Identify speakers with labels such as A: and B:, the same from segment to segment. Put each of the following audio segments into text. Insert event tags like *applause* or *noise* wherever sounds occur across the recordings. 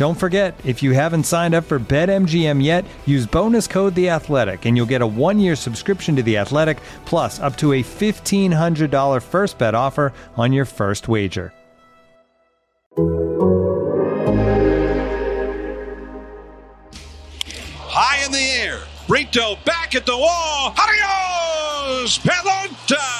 A: Don't forget, if you haven't signed up for BetMGM yet, use bonus code The Athletic, and you'll get a one-year subscription to The Athletic, plus up to a fifteen hundred dollar first bet offer on your first wager.
B: High in the air, Brito back at the wall. Adios, Pelota.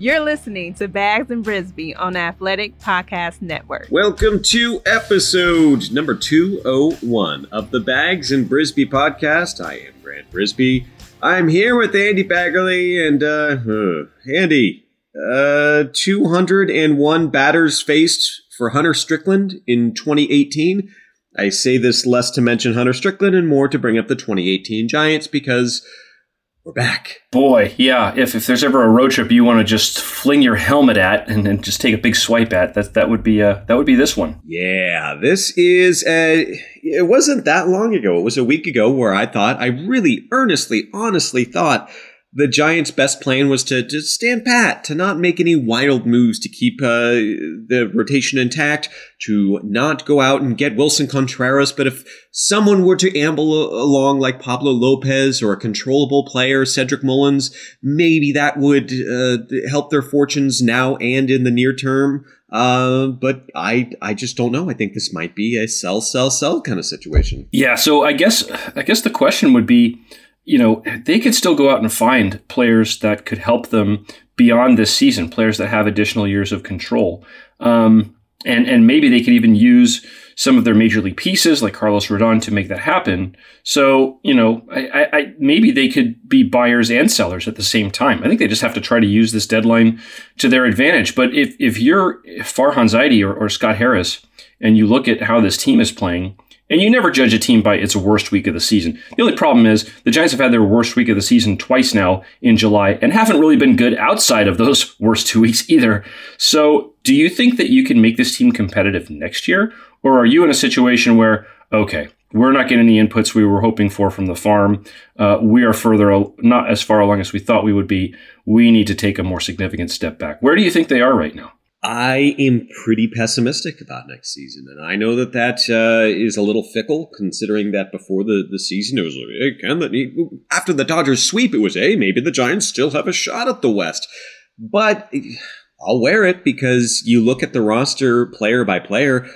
C: You're listening to Baggs and Brisbee on Athletic Podcast Network.
D: Welcome to episode number 201 of the Baggs and Brisbee podcast. I am Grant Brisbee. I'm here with Andy Baggarly and, uh, Andy, uh, 201 batters faced for Hunter Strickland in 2018. I say this less to mention Hunter Strickland and more to bring up the 2018 Giants because we're back.
E: Boy, yeah. If, if there's ever a road trip you want to just fling your helmet at and then just take a big swipe at, that that would be uh, that would be this one.
D: Yeah, this is uh it wasn't that long ago. It was a week ago where I thought I really earnestly, honestly thought the Giants' best plan was to, to stand pat, to not make any wild moves, to keep uh, the rotation intact, to not go out and get Willson Contreras. But if someone were to amble along like Pablo Lopez or a controllable player, Cedric Mullins, maybe that would uh, help their fortunes now and in the near term. Uh, but I, I just don't know. I think this might be a sell, sell, sell kind of situation.
E: Yeah. So I guess I guess the question would be, you know, they could still go out and find players that could help them beyond this season, players that have additional years of control. Um, and and maybe they could even use some of their major league pieces like Carlos Rodon to make that happen. So you know, I, I, maybe they could be buyers and sellers at the same time. I think they just have to try to use this deadline to their advantage. But if if you're Farhan Zaidi or, or Scott Harris and you look at how this team is playing. And you never judge a team by its worst week of the season. The only problem is the Giants have had their worst week of the season twice now in July and haven't really been good outside of those *laughs* worst two weeks either. So, do you think that you can make this team competitive next year? Or are you in a situation where, okay, we're not getting the inputs we were hoping for from the farm. Uh, we are further, not as far along as we thought we would be. We need to take a more significant step back. Where do you think they are right now?
D: I am pretty pessimistic about next season, and I know that that uh, is a little fickle, considering that before the, the season it was like, hey, can the after the Dodgers sweep, it was, hey, maybe the Giants still have a shot at the West. But I'll wear it because you look at the roster player by player.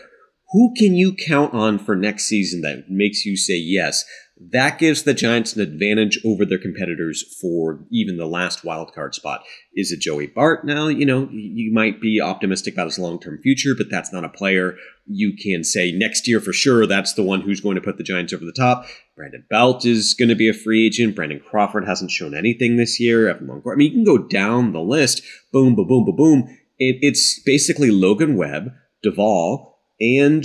D: Who can you count on for next season that makes you say yes? That gives the Giants an advantage over their competitors for even the last wild card spot. Is it Joey Bart? Now, you know, you might be optimistic about his long term future, but that's not a player you can say next year for sure that's the one who's going to put the Giants over the top. Brandon Belt is going to be a free agent. Brandon Crawford hasn't shown anything this year. Evan Longoria. I mean, you can go down the list. Boom, boom, boom, boom, boom. It, it's basically Logan Webb, Doval, and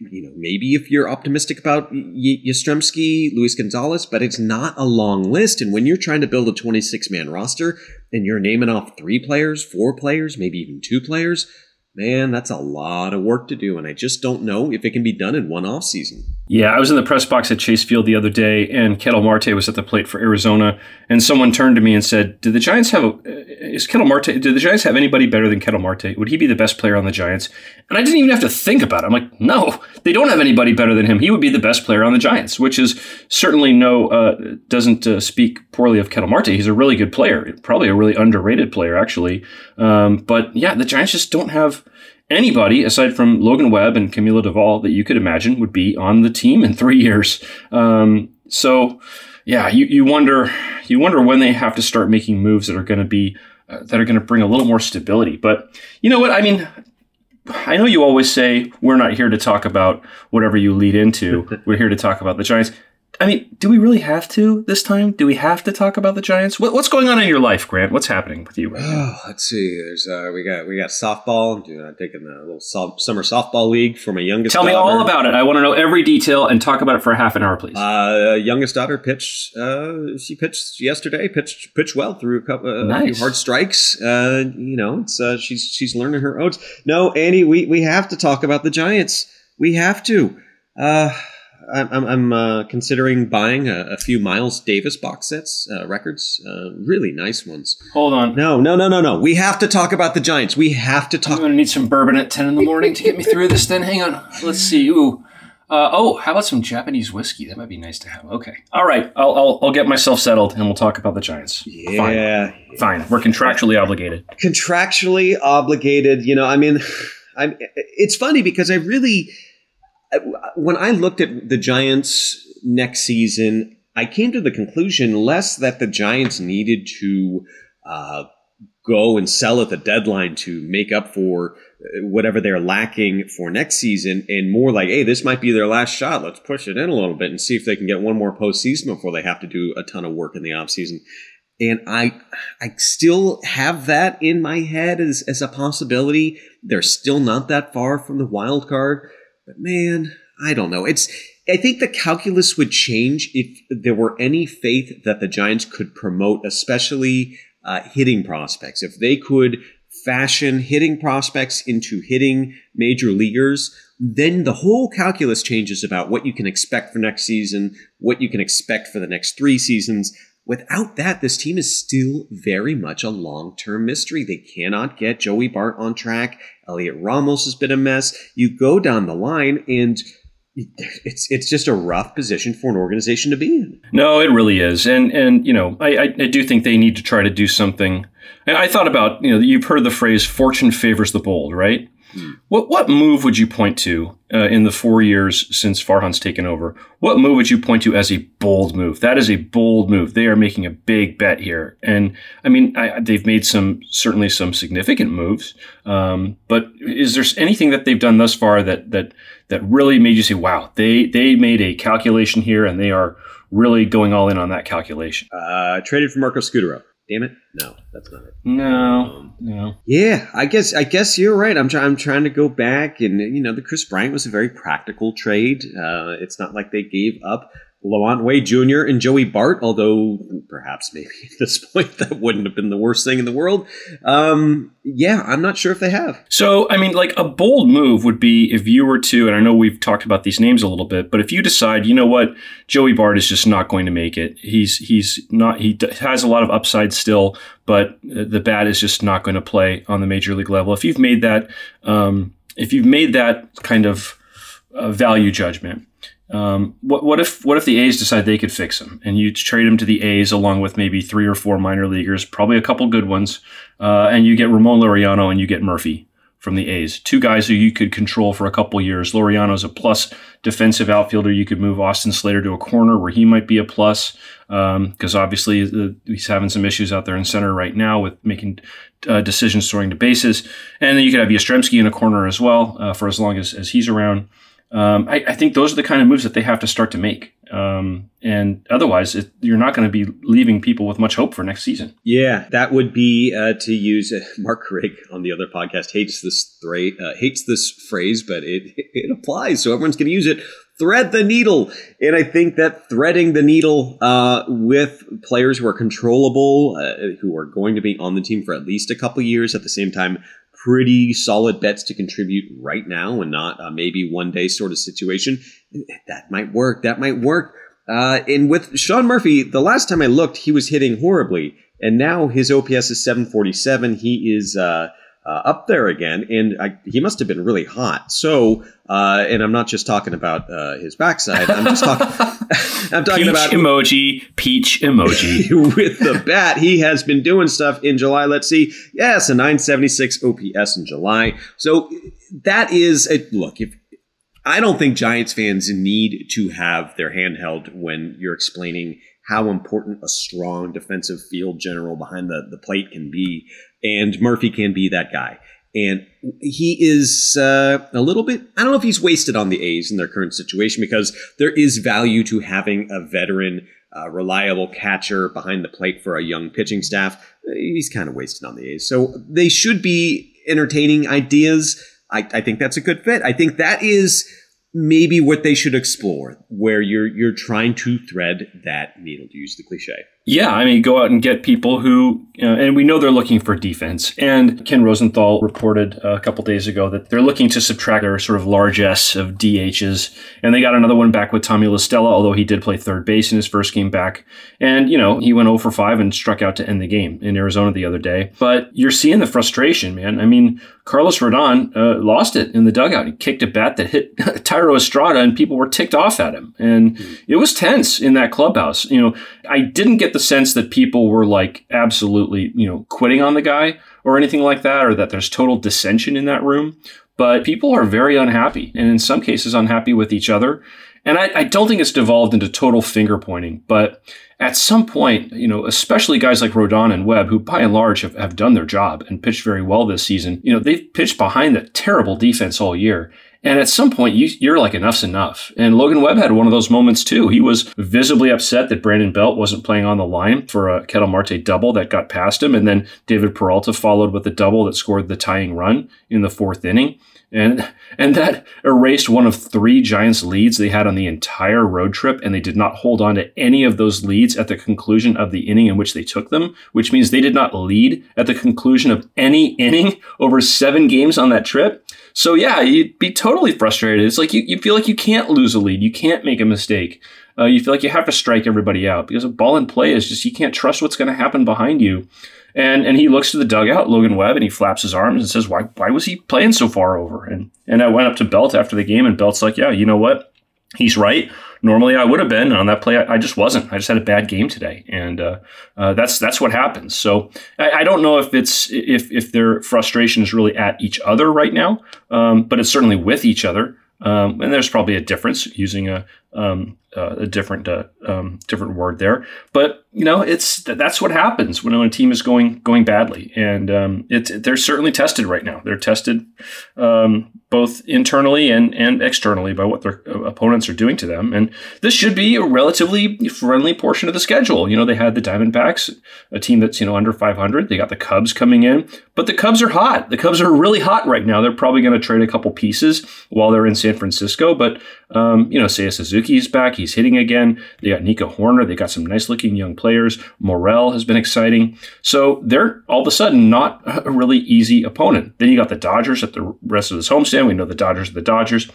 D: you know, maybe if you're optimistic about y- Yastrzemski, Luis Gonzalez, but it's not a long list. And when you're trying to build a 26 man roster and you're naming off three players, four players, maybe even two players, man, that's a lot of work to do. And I just don't know if it can be done in one off season.
E: Yeah, I was in the press box at Chase Field the other day, and Ketel Marte was at the plate for Arizona, and someone turned to me and said, "Did the Giants have a, is Ketel Marte? Did the Giants have anybody better than Ketel Marte? Would he be the best player on the Giants?" And I didn't even have to think about it. I'm like, "No, they don't have anybody better than him. He would be the best player on the Giants," which is certainly no uh, doesn't uh, speak poorly of Ketel Marte. He's a really good player, probably a really underrated player actually. Um, but yeah, the Giants just don't have anybody aside from Logan Webb and Camilo Doval that you could imagine would be on the team in three *laughs* years. Um, so, yeah, you, you wonder you wonder when they have to start making moves that are going to be uh, that are going to bring a little more stability. But you know what? I mean, I know you always say we're not here to talk about whatever you lead into. *laughs* we're here to talk about the Giants. I mean, do we really have to this time? Do we have to talk about the Giants? What, what's going on in your life, Grant? What's happening with you right now?
D: Oh, *sighs* let's see. There's uh, we got we got softball. I'm taking the little soft, summer softball league for my youngest.
E: Tell
D: daughter.
E: me all about it. I want to know every detail and talk about it for half an hour, please.
D: Uh, youngest daughter pitched. Uh, she pitched yesterday. Pitched pitched well through a couple uh,
E: Nice.
D: hard strikes. Uh, you know, it's uh, she's she's learning her oats. No, Annie, we we have to talk about the Giants. We have to. I'm I'm, I'm uh, considering buying a, a few Miles Davis box sets, uh, records, uh, really nice ones.
E: Hold on.
D: No, no, no, no, no. We have to talk about the Giants. We have to talk.
E: I'm going to need some bourbon at 10 in the morning to get me through this then. Hang on. Let's see. Ooh. Uh, oh, how about some Japanese whiskey? That might be nice to have. Okay. All right. I'll, I'll, I'll get myself settled and we'll talk about the Giants.
D: Yeah,
E: Fine. Fine. We're contractually obligated.
D: contractually obligated. You know, I mean, *laughs* I'm. It's funny because I really, when I looked at the Giants next season, I came to the conclusion less that the Giants needed to uh, go and sell at the deadline to make up for uh, whatever they're lacking for next season, and more like, hey, this might be their last shot. Let's push it in a little bit and see if they can get one more postseason before they have to do a ton of work in the offseason and I I still have that in my head as, as a possibility. They're still not that far from the wild card, but man, I don't know. It's I think the calculus would change if there were any faith that the Giants could promote, especially uh, hitting prospects. If they could fashion hitting prospects into hitting major leaguers, then the whole calculus changes about what you can expect for next season, what you can expect for the next three seasons. Without that, this team is still very much a long term mystery. They cannot get Joey Bart on track. Heliot Ramos has been a mess. You go down the line, and it's it's just a rough position for an organization to be in.
E: No, it really is, and and you know, I, I, I do think they need to try to do something. And I thought about you know, you've heard the phrase "fortune favors the bold," right? What what move would you point to uh, in the four years since Farhan's taken over? What move would you point to as a bold move? That is a bold move. They are making a big bet here, and I mean, I, they've made some certainly some significant moves. Um, but is there anything that they've done thus far that that that really made you say, "Wow, they they made a calculation here, and they are really going all in on that calculation"?
D: Uh, traded for Marco Scutaro. Damn it! No, that's not it.
E: No, no.
D: Yeah, I guess I guess you're right. I'm trying. I'm trying to go back, and you know, the Kris Bryant was a very practical trade. Uh, it's not like they gave up LaMonte Wade Jr. and Joey Bart, although perhaps maybe *laughs* at this point that wouldn't have been the worst thing in the world. Um, yeah, I'm not sure if they have.
E: So, I mean, like a bold move would be if you were to, and I know we've talked about these names a little bit, but if you decide, you know what, Joey Bart is just not going to make it. He's he's not. He has a lot of upside still, but uh, the bat is just not going to play on the major league level. If you've made that, um, if you've made that kind of uh, value judgment. Um, what, what if what if the A's decide they could fix him and you trade him to the A's along with maybe three or four minor leaguers, probably a couple good ones, uh, and you get Ramon Laureano and you get Murphy from the A's, two guys who you could control for a couple years. Laureano's a plus defensive outfielder. You could move Austin Slater to a corner where he might be a plus because um, obviously uh, he's having some issues out there in center right now with making uh, decisions throwing to bases, and then you could have Yastrzemski in a corner as well uh, for as long as, as he's around. Um, I, I, think those are the kind of moves that they have to start to make. Um, and otherwise, it, you're not going to be leaving people with much hope for next season.
D: Yeah, that would be uh, to use uh, Mark Rigg on the other podcast hates this thra- uh, hates this phrase, but it it applies, so everyone's going to use it. Thread the needle, and I think that threading the needle uh, with players who are controllable, uh, who are going to be on the team for at least a couple years, at the same time pretty solid bets to contribute right now and not uh, maybe one day sort of situation. That might work. That might work. Uh, and with Sean Murphy, the last time I looked, he was hitting horribly, and now his OPS is 747. He is uh, uh, up there again, and I, he must have been really hot. So, uh, and I'm not just talking about uh, his backside. I'm just talking. *laughs* *laughs* I'm talking
E: peach
D: about
E: emoji, peach emoji. *laughs*
D: with the bat. He has been doing stuff in July. Let's see. Yes, a 976 OPS in July. So that is a look. If I don't think Giants fans need to have their hand held when you're explaining how important a strong defensive field general behind the, the plate can be. And Murphy can be that guy. And he is uh, a little bit, I don't know if he's wasted on the A's in their current situation because there is value to having a veteran, uh, reliable catcher behind the plate for a young pitching staff. He's kind of wasted on the A's. So they should be entertaining ideas. I, I think that's a good fit. I think that is maybe what they should explore, where you're you're trying to thread that needle, to use the cliche.
E: Yeah, I mean, go out and get people who, uh, and we know they're looking for defense. And Ken Rosenthal reported a couple days ago that they're looking to subtract their sort of large S of DHs. And they got another one back with Tommy La Stella, although he did play third base in his first game back. And, you know, he went 0 for 5 and struck out to end the game in Arizona the other day. But you're seeing the frustration, man. I mean, Carlos Rodon uh, lost it in the dugout. He kicked a bat that hit *laughs* Thairo Estrada, and people were ticked off at him. And it was tense in that clubhouse. You know, I didn't get the sense that people were like absolutely, you know, quitting on the guy or anything like that, or that there's total dissension in that room. But people are very unhappy, and in some cases, unhappy with each other. And I, I, don't think it's devolved into total finger pointing, but at some point, you know, especially guys like Rodon and Webb, who by and large have, have done their job and pitched very well this season, you know, they've pitched behind the terrible defense all year. And at some point, you, are like, enough's enough. And Logan Webb had one of those moments too. He was visibly upset that Brandon Belt wasn't playing on the line for a Ketel Marte double that got past him. And then David Peralta followed with a double that scored the tying run in the fourth inning and and that erased one of three Giants leads they had on the entire road trip, and they did not hold on to any of those leads at the conclusion of the inning in which they took them, which means they did not lead at the conclusion of any inning over seven games on that trip. So yeah, you'd be totally frustrated. It's like you, you feel like you can't lose a lead, you can't make a mistake. Uh, you feel like you have to strike everybody out because a ball in play is just you can't trust what's going to happen behind you. And and he looks to the dugout, Logan Webb, and he flaps his arms and says, "Why why was he playing so far over?" And and I went up to Belt after the game, and Belt's like, "Yeah, you know what? He's right. Normally I would have been on that play. I, I, just wasn't. I just had a bad game today, and uh, uh, that's that's what happens. So I, I, don't know if it's if if their frustration is really at each other right now, um, but it's certainly with each other. Um, and there's probably a difference using a um, uh, a different uh, um, different word there. But you know, it's that's what happens when a team is going going badly, and um, it's they're certainly tested right now. They're tested um, both internally and and externally by what their uh, opponents are doing to them. And this should be a relatively friendly portion of the schedule. You know, they had the Diamondbacks, a team that's you know under 500. They got the Cubs coming in, but the Cubs are hot. The Cubs are really hot right now. They're probably going to trade a couple pieces while they're in San Francisco, but um, you know, Seiya Suzuki's back. He's hitting again. They got Nico Hoerner. They got some nice looking young players. Morel has been exciting. So they're all of a sudden not a really easy opponent. Then you got the Dodgers at the rest of this homestand. We know the Dodgers are the Dodgers.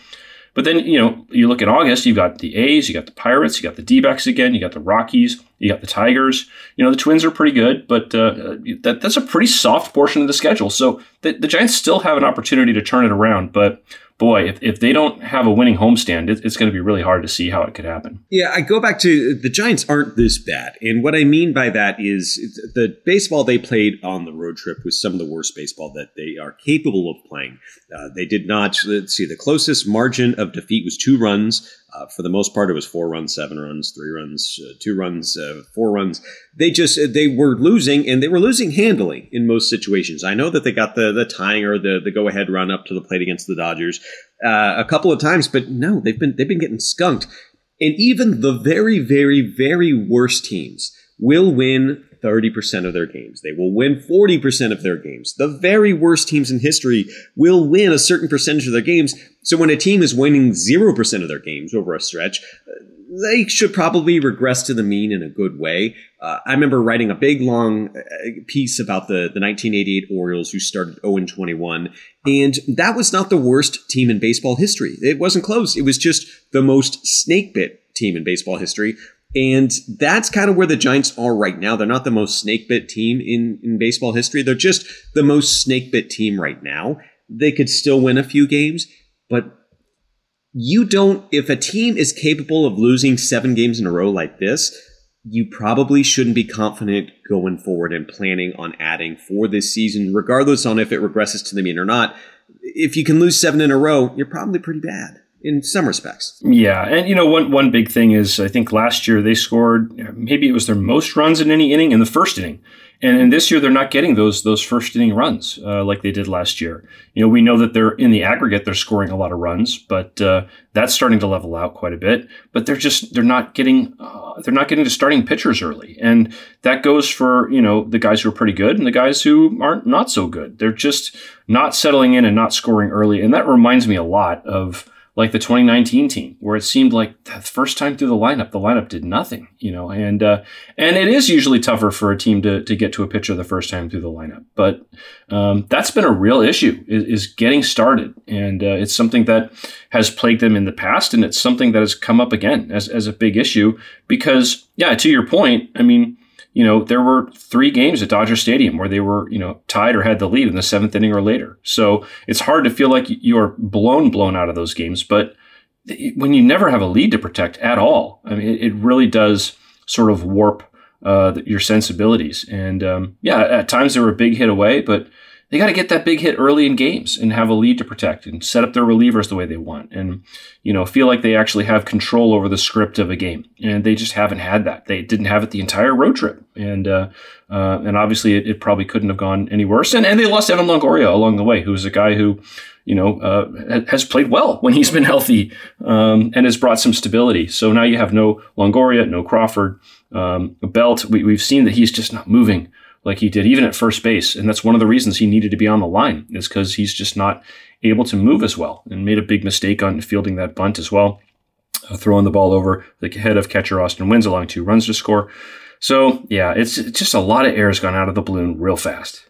E: But then, you know, you look at August, you've got the A's, you got the Pirates, you got the D again, you got the Rockies, you got the Tigers. You know, the Twins are pretty good, but uh, that, that's a pretty soft portion of the schedule. So the, the Giants still have an opportunity to turn it around. But boy, if, if they don't have a winning homestand, it, it's going to be really hard to see how it could happen.
D: Yeah, I go back to the Giants aren't this bad. And what I mean by that is the baseball they played on the road trip was some of the worst baseball that they are capable of playing. Uh, they did not, let's see, the closest margin of defeat was two runs. Uh, for the most part, it was four runs, seven runs, three runs, uh, two runs, uh, four runs. They just they were losing, and they were losing handily in most situations. I know that they got the the tying or the the go ahead run up to the plate against the Dodgers uh, a couple of times, but no, they've been they've been getting skunked. And even the very, very, very worst teams will win 30% of their games. They will win 40% of their games. The very worst teams in history will win a certain percentage of their games. So when a team is winning 0% of their games over a stretch, they should probably regress to the mean in a good way. Uh, I remember writing a big long uh, piece about the, the 1988 Orioles who started 0 21, and that was not the worst team in baseball history. It wasn't close. It was just the most snake bit team in baseball history. And that's kind of where the Giants are right now. They're not the most snake bit team in, in baseball history. They're just the most snake bit team right now. They could still win a few games, but you don't, if a team is capable of losing seven games in a row like this, you probably shouldn't be confident going forward and planning on adding for this season, regardless on if it regresses to the mean or not. If you can lose seven in a row, you're probably pretty bad in some respects.
E: Yeah, and you know one one big thing is I think last year they scored maybe it was their most runs in any inning in the first inning. And, and this year they're not getting those those first inning runs uh, like they did last year. You know, we know that they're in the aggregate they're scoring a lot of runs, but uh, that's starting to level out quite a bit. But they're just they're not getting uh, they're not getting to starting pitchers early, and that goes for you know the guys who are pretty good and the guys who aren't not so good. They're just not settling in and not scoring early, and that reminds me a lot of like the 2019 team, where it seemed like the first time through the lineup, the lineup did nothing, you know, and uh, and it is usually tougher for a team to, to get to a pitcher the first time through the lineup. But um, that's been a real issue is, is getting started, and uh, it's something that has plagued them in the past, and it's something that has come up again as as a big issue because, yeah, to your point, I mean you know, there were three games at Dodger Stadium where they were, you know, tied or had the lead in the seventh inning or later. So it's hard to feel like you're blown, blown out of those games. But when you never have a lead to protect at all, I mean, it, really does sort of warp uh, your sensibilities. And um, yeah, at times they were a big hit away, but they got to get that big hit early in games and have a lead to protect and set up their relievers the way they want and you know feel like they actually have control over the script of a game. And they just haven't had that. They didn't have it the entire road trip. And uh, uh, and obviously it, it, probably couldn't have gone any worse. And, and they lost Evan Longoria along the way who's a guy who you know uh, has played well when he's been healthy um, and has brought some stability. So now you have no Longoria no Crawford um, Belt. We, we've seen that he's just not moving like he did, even at first base. And that's one of the reasons he needed to be on the line, is because he's just not able to move as well and made a big mistake on fielding that bunt as well, uh, throwing the ball over the head of catcher Austin Wynns, allowing two runs to score. So, yeah, it's, it's just a lot of air's gone out of the balloon real fast.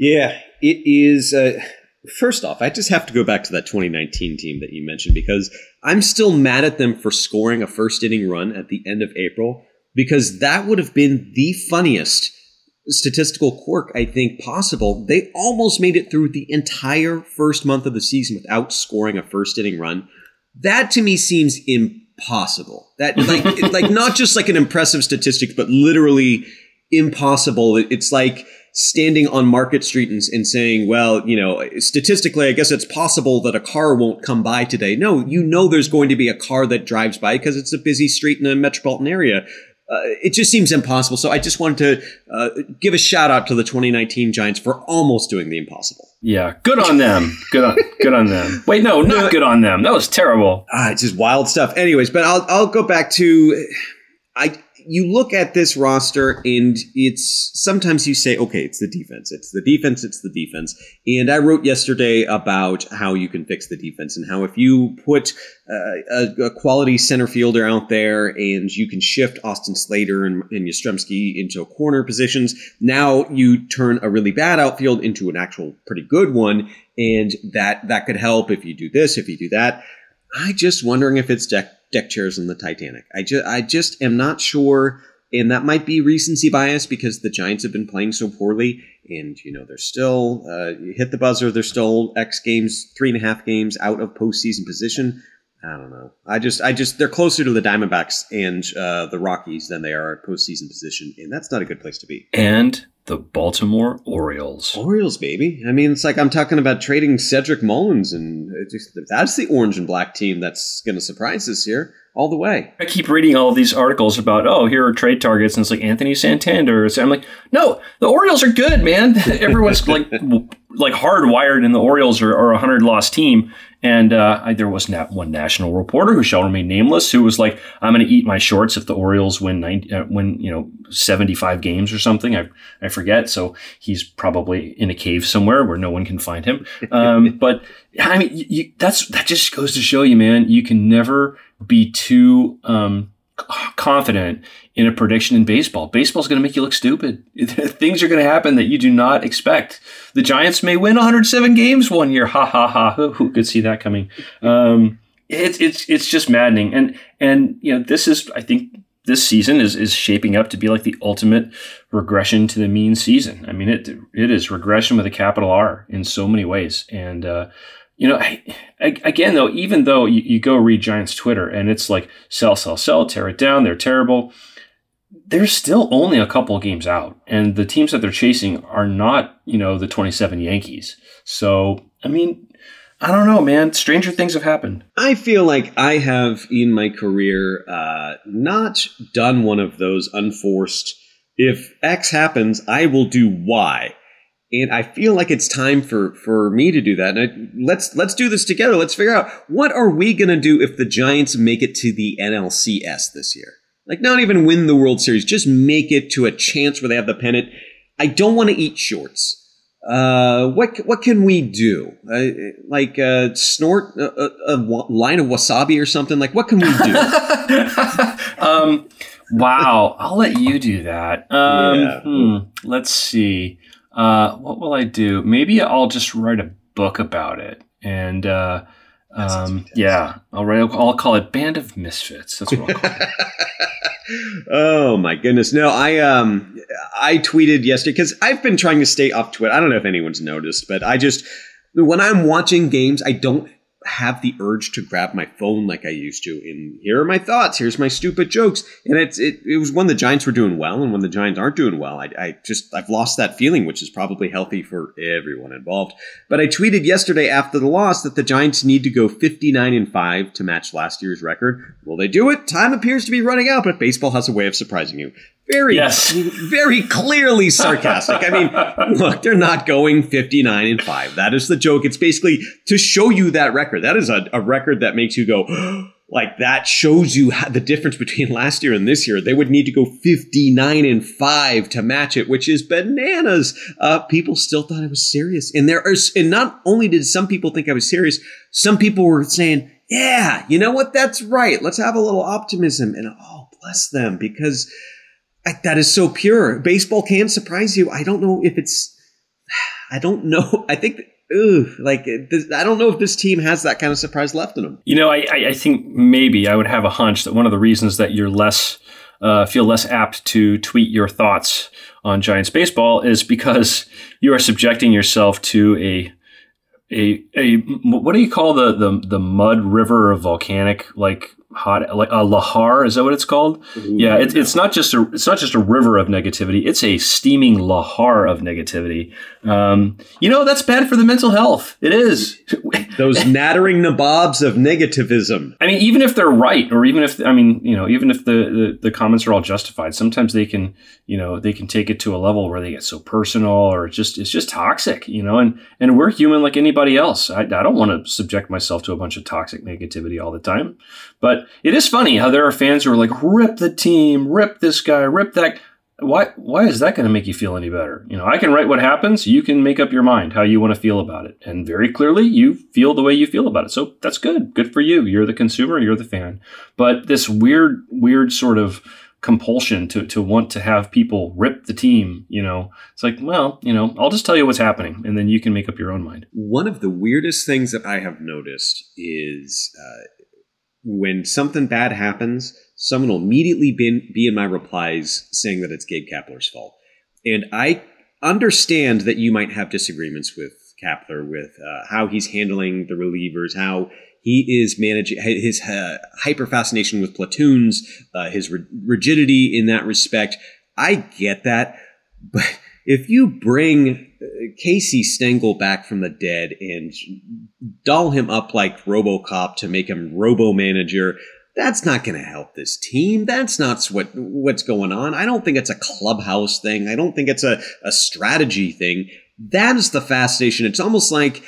D: Yeah, it is. Uh, first off, I just have to go back to that 2019 team that you mentioned because I'm still mad at them for scoring a first inning run at the end of April because that would have been the funniest statistical quirk I think possible. They almost made it through the entire first month of the season without scoring a first inning run. That to me seems impossible. That like *laughs* like not just like an impressive statistic, but literally impossible. It's like standing on Market Street and, and, saying, well, you know, statistically, I guess it's possible that a car won't come by today. No, you know there's going to be a car that drives by because it's a busy street in a metropolitan area. Uh, it just seems impossible. So I just wanted to uh, give a shout out to the 2019 Giants for almost doing the impossible.
E: Yeah, good on them. Good on good on them. Wait, no, not good on them. That was terrible.
D: Ah, it's just wild stuff. Anyways, but I'll I'll go back to I you look at this roster and it's sometimes you say, okay, it's the defense. It's the defense. It's the defense. And I wrote yesterday about how you can fix the defense and how if you put uh, a, a, quality center fielder out there and you can shift Austin Slater and, and Yastrzemski into corner positions, now you turn a really bad outfield into an actual pretty good one. And that, that could help if you do this, if you do that. I just wondering if it's deck deck chairs in the Titanic. I just I just am not sure, and that might be recency bias because the Giants have been playing so poorly, and you know they're still uh, hit the buzzer. They're still X games, three and a half games out of postseason position. I don't know. I just, I just, they're closer to the Diamondbacks and uh, the Rockies than they are at postseason position, and that's not a good place to be.
E: And the Baltimore Orioles.
D: Orioles, baby. I mean, it's like I'm talking about trading Cedric Mullins, and just, that's the orange and black team that's going to surprise us here all the way.
E: I keep reading all of these articles about, oh, here are trade targets, and it's like Anthony Santander. So I'm like, no, the Orioles are good, man. *laughs* Everyone's like, *laughs* like hardwired, and the Orioles are, are a hundred loss team. And uh, I, there was not one national reporter who shall remain nameless who was like, "I'm going to eat my shorts if the Orioles win 90, uh, win you know 75 games or something." I I forget. So he's probably in a cave somewhere where no one can find him. Um, *laughs* but I mean, you, that's that just goes to show you, man. You can never be too um, confident in a prediction in baseball. Baseball is going to make you look stupid. *laughs* Things are going to happen that you do not expect. The Giants may win 107 games one year. Ha ha ha. Who, who could see that coming? Um, it's it's it's just maddening. And and you know this is I think this season is is shaping up to be like the ultimate regression to the mean season. I mean it it is regression with a capital R in so many ways. And uh, you know, I, I, again though, even though you, you go read Giants Twitter and it's like sell, sell, sell, tear it down, they're terrible. There's still only a couple games out, and the teams that they're chasing are not, you know, the 27 Yankees. So, I mean, I don't know, man. Stranger things have happened.
D: I feel like I have in my career uh, not done one of those unforced. If X happens, I will do Y and I feel like it's time for for me to do that. And I, let's let's do this together. Let's figure out what are we going to do if the Giants make it to the NLCS this year. Like not even win the World Series, just make it to a chance where they have the pennant. I don't want to eat shorts. Uh, what what can we do? Uh, like uh, snort a, a, a, line of wasabi or something? Like what can we do? *laughs*
E: um, wow, I'll let you do that. Um, yeah. hmm, let's see. Uh, what will I do? Maybe I'll just write a book about it. And uh, um, yeah, I'll write. I'll call it Band of Misfits. That's what I'll call it. *laughs*
D: oh my goodness! No, I um, I tweeted yesterday because I've been trying to stay off Twitter. I don't know if anyone's noticed, but I just when I'm watching games, I don't have the urge to grab my phone like I used to. And here are my thoughts. Here's my stupid jokes. And it's it, it was when the Giants were doing well, and when the Giants aren't doing well, I, I just I've lost that feeling, which is probably healthy for everyone involved. But I tweeted yesterday after the loss that the Giants need to go 59 and five to match last year's record. Will they do it? Time appears to be running out, but baseball has a way of surprising you very, yes. very clearly sarcastic. I mean, *laughs* look, they're not going 59 and 5. That is the joke. It's basically to show you that record. That is a, a record that makes you go, *gasps* like, that shows you the difference between *laughs* last year and this year. They would need to go 59 and 5 to match it, which is bananas. Uh, people still thought I was serious. And there are, and not only did some people think I was serious, some people were saying, yeah, you know what? That's right. Let's have a little optimism. And oh, bless them because I, that is so pure. Baseball can surprise you. I don't know if it's. *sighs* I don't know. *laughs* I think. Ooh, like this, I don't know if this team has that kind of surprise left in them.
E: You know, I, I think maybe I would have a hunch that one of the reasons that you're less uh, feel less apt to tweet your thoughts on Giants baseball is because you are subjecting yourself to a a a what do you call the the the mud river of volcanic like hot like a lahar is that what it's called? Ooh, yeah it, it's not just a it's not just a river of negativity it's a steaming lahar of negativity. Um, you know that's bad for the mental health. It is. *laughs*
D: Those nattering nabobs of negativism.
E: I mean even if they're right or even if i mean you know even if the, the, the comments are all justified sometimes they can you know they can take it to a level where they get so personal or it's just it's just toxic you know and and we're human like anybody else. I, I don't want to subject myself to a bunch of toxic negativity all the time but it is funny how there are fans who are like, rip the team, rip this guy, rip that. Why, why is that going to make you feel any better? You know, I can write what happens. You can make up your mind how you want to feel about it. And very clearly, you feel the way you feel about it. So that's good. Good for you. You're the consumer, you're the fan. But this weird, weird sort of compulsion to, to want to have people rip the team, you know, it's like, well, you know, I'll just tell you what's happening and then you can make up your own mind.
D: One of the weirdest things that I have noticed is uh, when something bad happens, someone will immediately be, be in my replies saying that it's Gabe Kapler's fault. And I understand that you might have disagreements with Kapler with uh, how he's handling the relievers, how he is managing his uh, hyper fascination with platoons, uh, his rigidity in that respect. I get that, but if you bring uh, Casey Stengel back from the dead and doll him up like RoboCop to make him Robo Manager, that's not going to help this team. That's not what what's going on. I don't think it's a clubhouse thing. I don't think it's a, a strategy thing. That is the fascination. It's almost like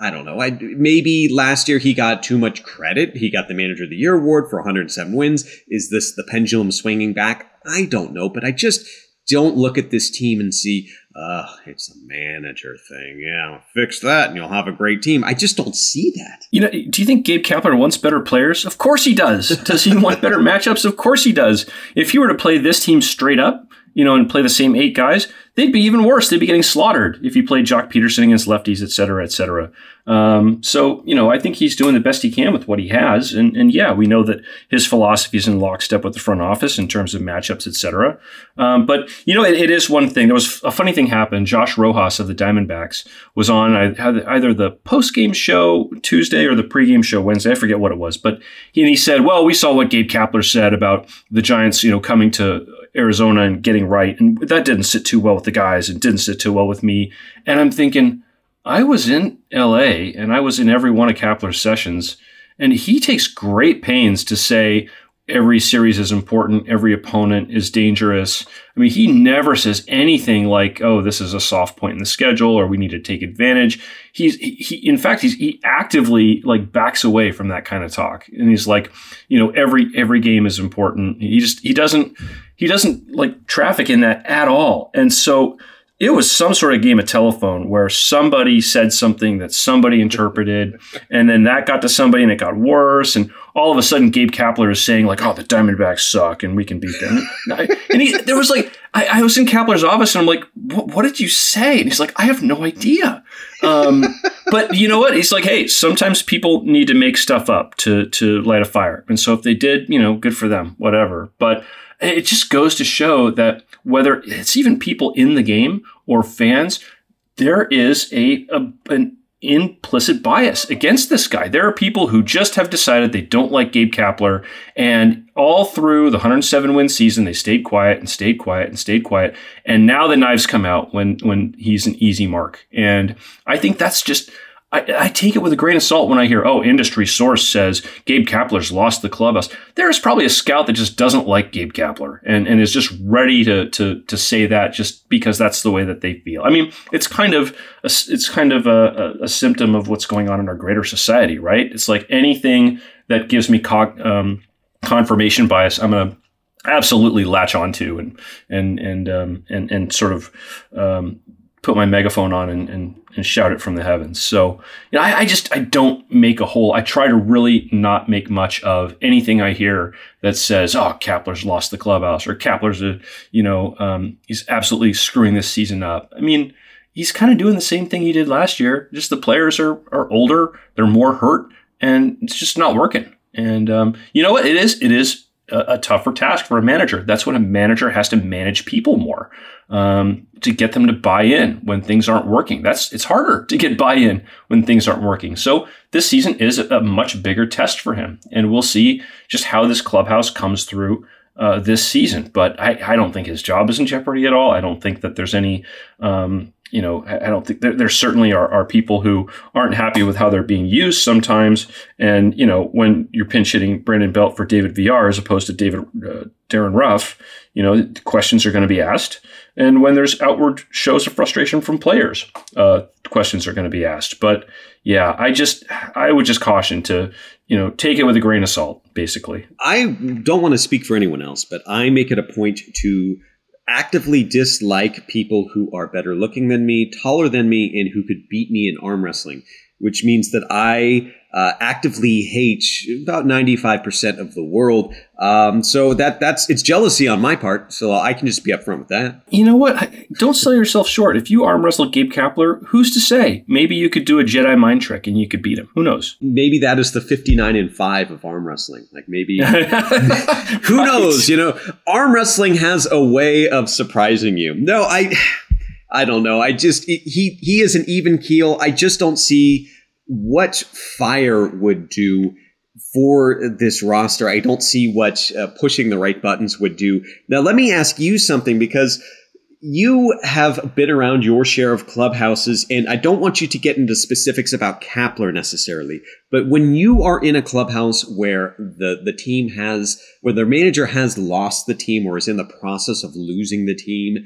D: I don't know. I maybe last year he got too much credit. He got the Manager of the Year award for 107 wins. Is this the pendulum swinging back? I don't know, but I just don't look at this team and see, uh, it's a manager thing. Yeah, fix that and you'll have a great team. I just don't see that.
E: You know, do you think Gabe Kapler wants better players? Of course he does. *laughs* Does he want better matchups? Of course he does. If you were to play this team straight up, you know, and play the same eight guys, they'd be even worse. They'd be getting slaughtered if you played Joc Pederson against lefties, et cetera, et cetera. Um, so, you know, I think he's doing the best he can with what he has. And, and yeah, we know that his philosophy is in lockstep with the front office in terms of matchups, et cetera. Um, but, you know, it, it is one thing. There was a funny thing happened. Josh Rojas of the Diamondbacks was on either the post-game show Tuesday or the pregame show Wednesday. I forget what it was. But he, he said, well, we saw what Gabe Kapler said about the Giants, you know, coming to Arizona and getting right. And that didn't sit too well with the guys. and didn't sit too well with me. And I'm thinking, I was in LA and I was in every one of Kapler's sessions. And he takes great pains to say, every series is important, every opponent is dangerous. I mean, he never says anything like, "Oh, this is a soft point in the schedule," or "We need to take advantage." He's he, in fact, he's he actively like backs away from that kind of talk, and he's like, you know, every every game is important. He just he doesn't he doesn't like traffic in that at all, and so it was some sort of game of telephone where somebody said something that somebody interpreted, *laughs* and then that got to somebody and it got worse. And all of a sudden, Gabe Kapler is saying like, "Oh, the Diamondbacks suck and we can beat them." and *laughs* he, there was like, I, I, was in Kapler's office and I'm like, "What did you say?" And he's like, "I have no idea." Um, *laughs* but you know what? He's like, "Hey, sometimes people need to make stuff up to to light a fire." And so if they did, you know, good for them, whatever. But it just goes to show that whether it's even people in the game or fans, there is a, a an implicit bias against this guy. There are people who just have decided they don't like Gabe Kapler, and all through the 107 win season, they stayed quiet and stayed quiet and stayed quiet. And now the knives come out when when he's an easy mark. And I think that's just I, I, take it with a grain of salt when I hear, oh, industry source says Gabe Kapler's lost the clubhouse. There's probably a scout that just doesn't like Gabe Kapler and, and is just ready to, to, to say that just because that's the way that they feel. I mean, it's kind of a, it's kind of a, a, a symptom of what's going on in our greater society, right? It's like anything that gives me um, confirmation bias, I'm going to absolutely latch onto and and and um, and and sort of um, put my megaphone on and, and, and shout it from the heavens. So, you know, I, I, just, I don't make a whole, I try to really not make much of anything I hear that says, oh, Kapler's lost the clubhouse or Kapler's, a, you know, um, he's absolutely screwing this season up. I mean, he's kind of doing the same thing he did last year. Just the players are, are older, they're more hurt, and it's just not working. And um, you know what? It is, it is a, a, tougher task for a manager. That's when a manager has to manage people more um, to get them to buy in when things aren't working. That's it's harder to get buy in when things aren't working. So this season is a, much bigger test for him, and we'll see just how this clubhouse comes through uh, this season. But I, I, don't think his job is in jeopardy at all. I don't think that there's any um, you know, I don't think there, there certainly are, are people who aren't happy with how they're being used sometimes. And, you know, when you're pinch hitting Brandon Belt for David Villar as opposed to David uh, Darin Ruf, you know, questions are going to be asked. And when there's outward shows of frustration from players, uh, questions are going to be asked. But yeah, I just, I would just caution to, you know, take it with a grain of salt, basically.
D: I don't want to speak for anyone else, but I make it a point to actively dislike people who are better looking than me, taller than me, and who could beat me in arm wrestling, which means that I uh, actively hate about 95% of the world. Um, so that that's it's jealousy on my part. So I can just be upfront with that.
E: You know what? Don't sell yourself short. If you arm wrestle Gabe Kapler, who's to say? Maybe you could do a Jedi mind trick and you could beat him. Who knows?
D: Maybe that is the 59 and 5 of arm wrestling. Like maybe *laughs* who right. knows, you know, arm wrestling has a way of surprising you. No, I *sighs* I don't know. I just he he is an even keel. I just don't see what fire would do for this roster. I don't see what uh, pushing the right buttons would do. Now, let me ask you something because you have been around your share of clubhouses, and I don't want you to get into specifics about Kapler necessarily, but when you are in a clubhouse where the, the team has, where their manager has lost the team or is in the process of losing the team,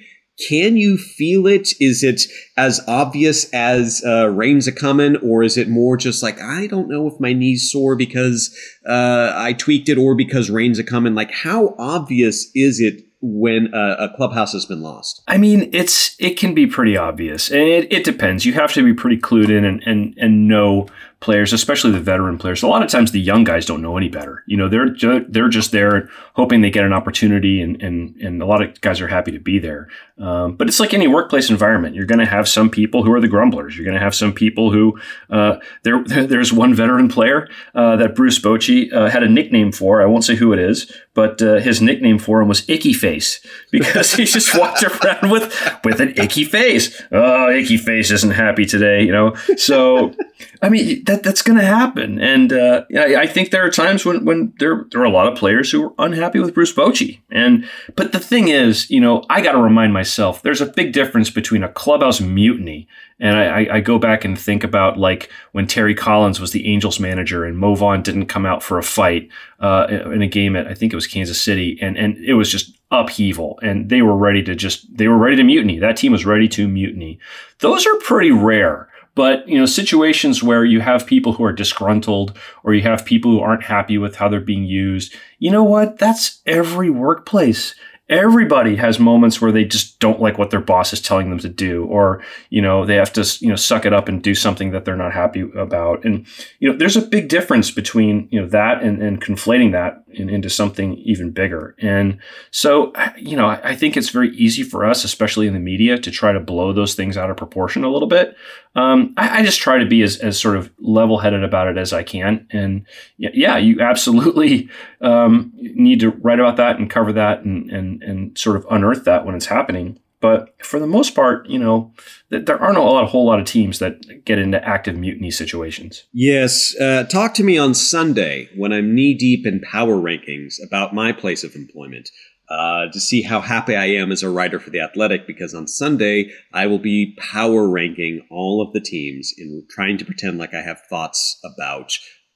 D: can you feel it? Is it as obvious as uh, rain's a coming, or is it more just like I don't know if my knee's sore because uh, I tweaked it, or because rain's a coming? Like, how obvious is it when a, a, clubhouse has been lost?
E: I mean, it's it can be pretty obvious, and it, it depends. You have to be pretty clued in and and and know players, especially the veteran players. A lot of times the young guys don't know any better. You know, they're ju- they're just there hoping they get an opportunity, and and and a lot of guys are happy to be there. Um, but it's like any workplace environment. You're going to have some people who are the grumblers. You're going to have some people who uh, there. *laughs* There's one veteran player uh, that Bruce Bochy uh, had a nickname for. I won't say who it is, but uh, his nickname for him was Icky Face *laughs* because he just walked around with with an icky face. Oh, Icky Face isn't happy today, you know. So, I mean. That, that that's going to happen. And uh, I, I, think there are times when when there there are a lot of players who are unhappy with Bruce Bochy. And but the thing is, you know, I got to remind myself there's a big difference between a clubhouse mutiny and I, I, go back and think about like when Terry Collins was the Angels manager and Mo Vaughn didn't come out for a fight uh, in a game at I think it was Kansas City, and and it was just upheaval, and they were ready to just they were ready to mutiny. That team was ready to mutiny. Those are pretty rare. But you know, situations where you have people who are disgruntled or you have people who aren't happy with how they're being used, you know what? That's every workplace everybody has moments where they just don't like what their boss is telling them to do or you know they have to you know suck it up and do something that they're not happy about. And you know there's a big difference between you know that and, and conflating that in, into something even bigger. And so you know I, I think it's very easy for us especially in the media to try to blow those things out of proportion a little bit um, I, I, just try to be as, as sort of level headed about it as I can. And yeah, you absolutely *laughs* um, need to write about that and cover that and, and, and sort of unearth that when it's happening. But for the most part, you know, there aren't a lot, a whole lot of teams that get into active mutiny situations.
D: Yes, uh, talk to me on Sunday when I'm knee deep in power rankings about my place of employment uh, to see how happy I am as a writer for The Athletic because on Sunday I will be power ranking all of the teams and trying to pretend like I have thoughts about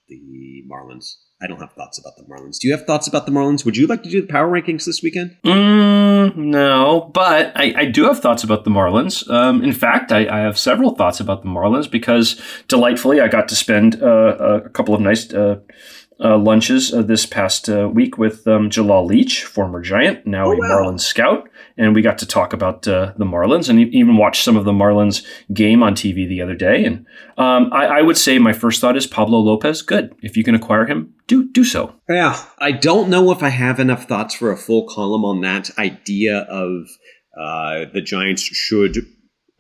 D: the Marlins. I don't have thoughts about the Marlins. Do you have thoughts about the Marlins? Would you like to do the power rankings this weekend?
E: Mm, no, but I, I, do have thoughts about the Marlins. Um, in fact, I, I, have several thoughts about the Marlins because delightfully I got to spend uh, a couple of nice. Uh, uh, lunches uh, this past uh, week with um, Jalal Leach, former Giant, now oh, a wow. Marlins scout, and we got to talk about uh, the Marlins and even watch some of the Marlins game on TV the other day. And um, I, I, would say my first thought is Pablo Lopez. Good, if you can acquire him, do do so.
D: Yeah, I don't know if I have enough thoughts for a full column on that idea of uh, the Giants should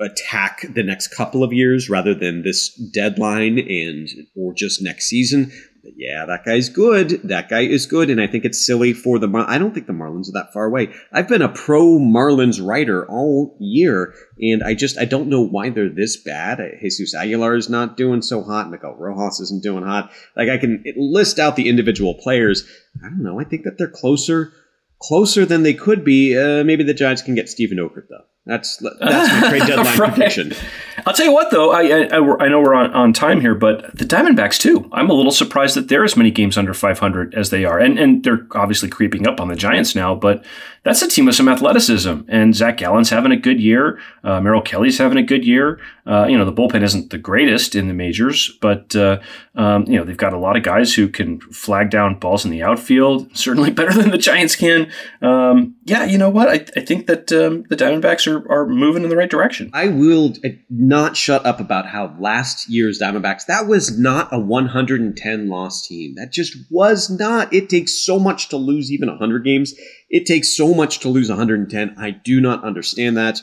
D: attack the next couple of years rather than this deadline and or just next season yeah, that guy's good. That guy is good. And I think it's silly for the Mar- I don't think the Marlins are that far away. I've been a pro Marlins writer all year, and I just I don't know why they're this bad. Jesus Aguilar is not doing so hot. And Miguel Rojas isn't doing hot. Like I can list out the individual players. I don't know. I think that they're closer closer than they could be. Uh, maybe the Giants can get Steven Okert though. That's that's my trade *laughs* deadline right. prediction.
E: I'll tell you what, though, I, I, I know we're on, on time here, but the Diamondbacks too. I'm a little surprised that they're as many games under 500 as they are, and and they're obviously creeping up on the Giants now. But that's a team with some athleticism, and Zach Gallen's having a good year. Uh, Merrill Kelly's having a good year. Uh, you know, the bullpen isn't the greatest in the majors, but uh, um, you know they've got a lot of guys who can flag down balls in the outfield. Certainly *laughs* better than the Giants can. Um, yeah, you know what? I, I think that um, the Diamondbacks are, are moving in the right direction.
D: I will uh, not shut up about how last year's Diamondbacks, that was not a 110 loss team. That just was not. It takes so much to lose even 100 games. It takes so much to lose 110. I do not understand that.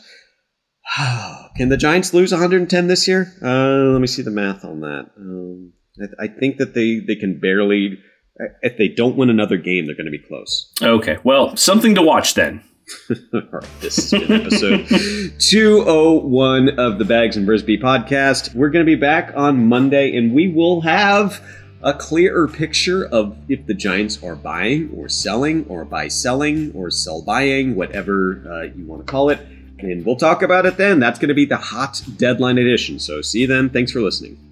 D: *sighs* Can the Giants lose 110 this year? Uh, let me see the math on that. Um, I, I think that they, they can barely if they don't win another game, they're going to be close.
E: Okay, well, something to watch then. *laughs*
D: All right, this has been episode 201 of the Baggs and Brisbee podcast. We're going to be back on Monday, and we will have a clearer picture of if the Giants are buying or selling or buy selling or sell buying, whatever uh, you want to call it. And we'll talk about it then. That's going to be the hot deadline edition. So see you then. Thanks for listening.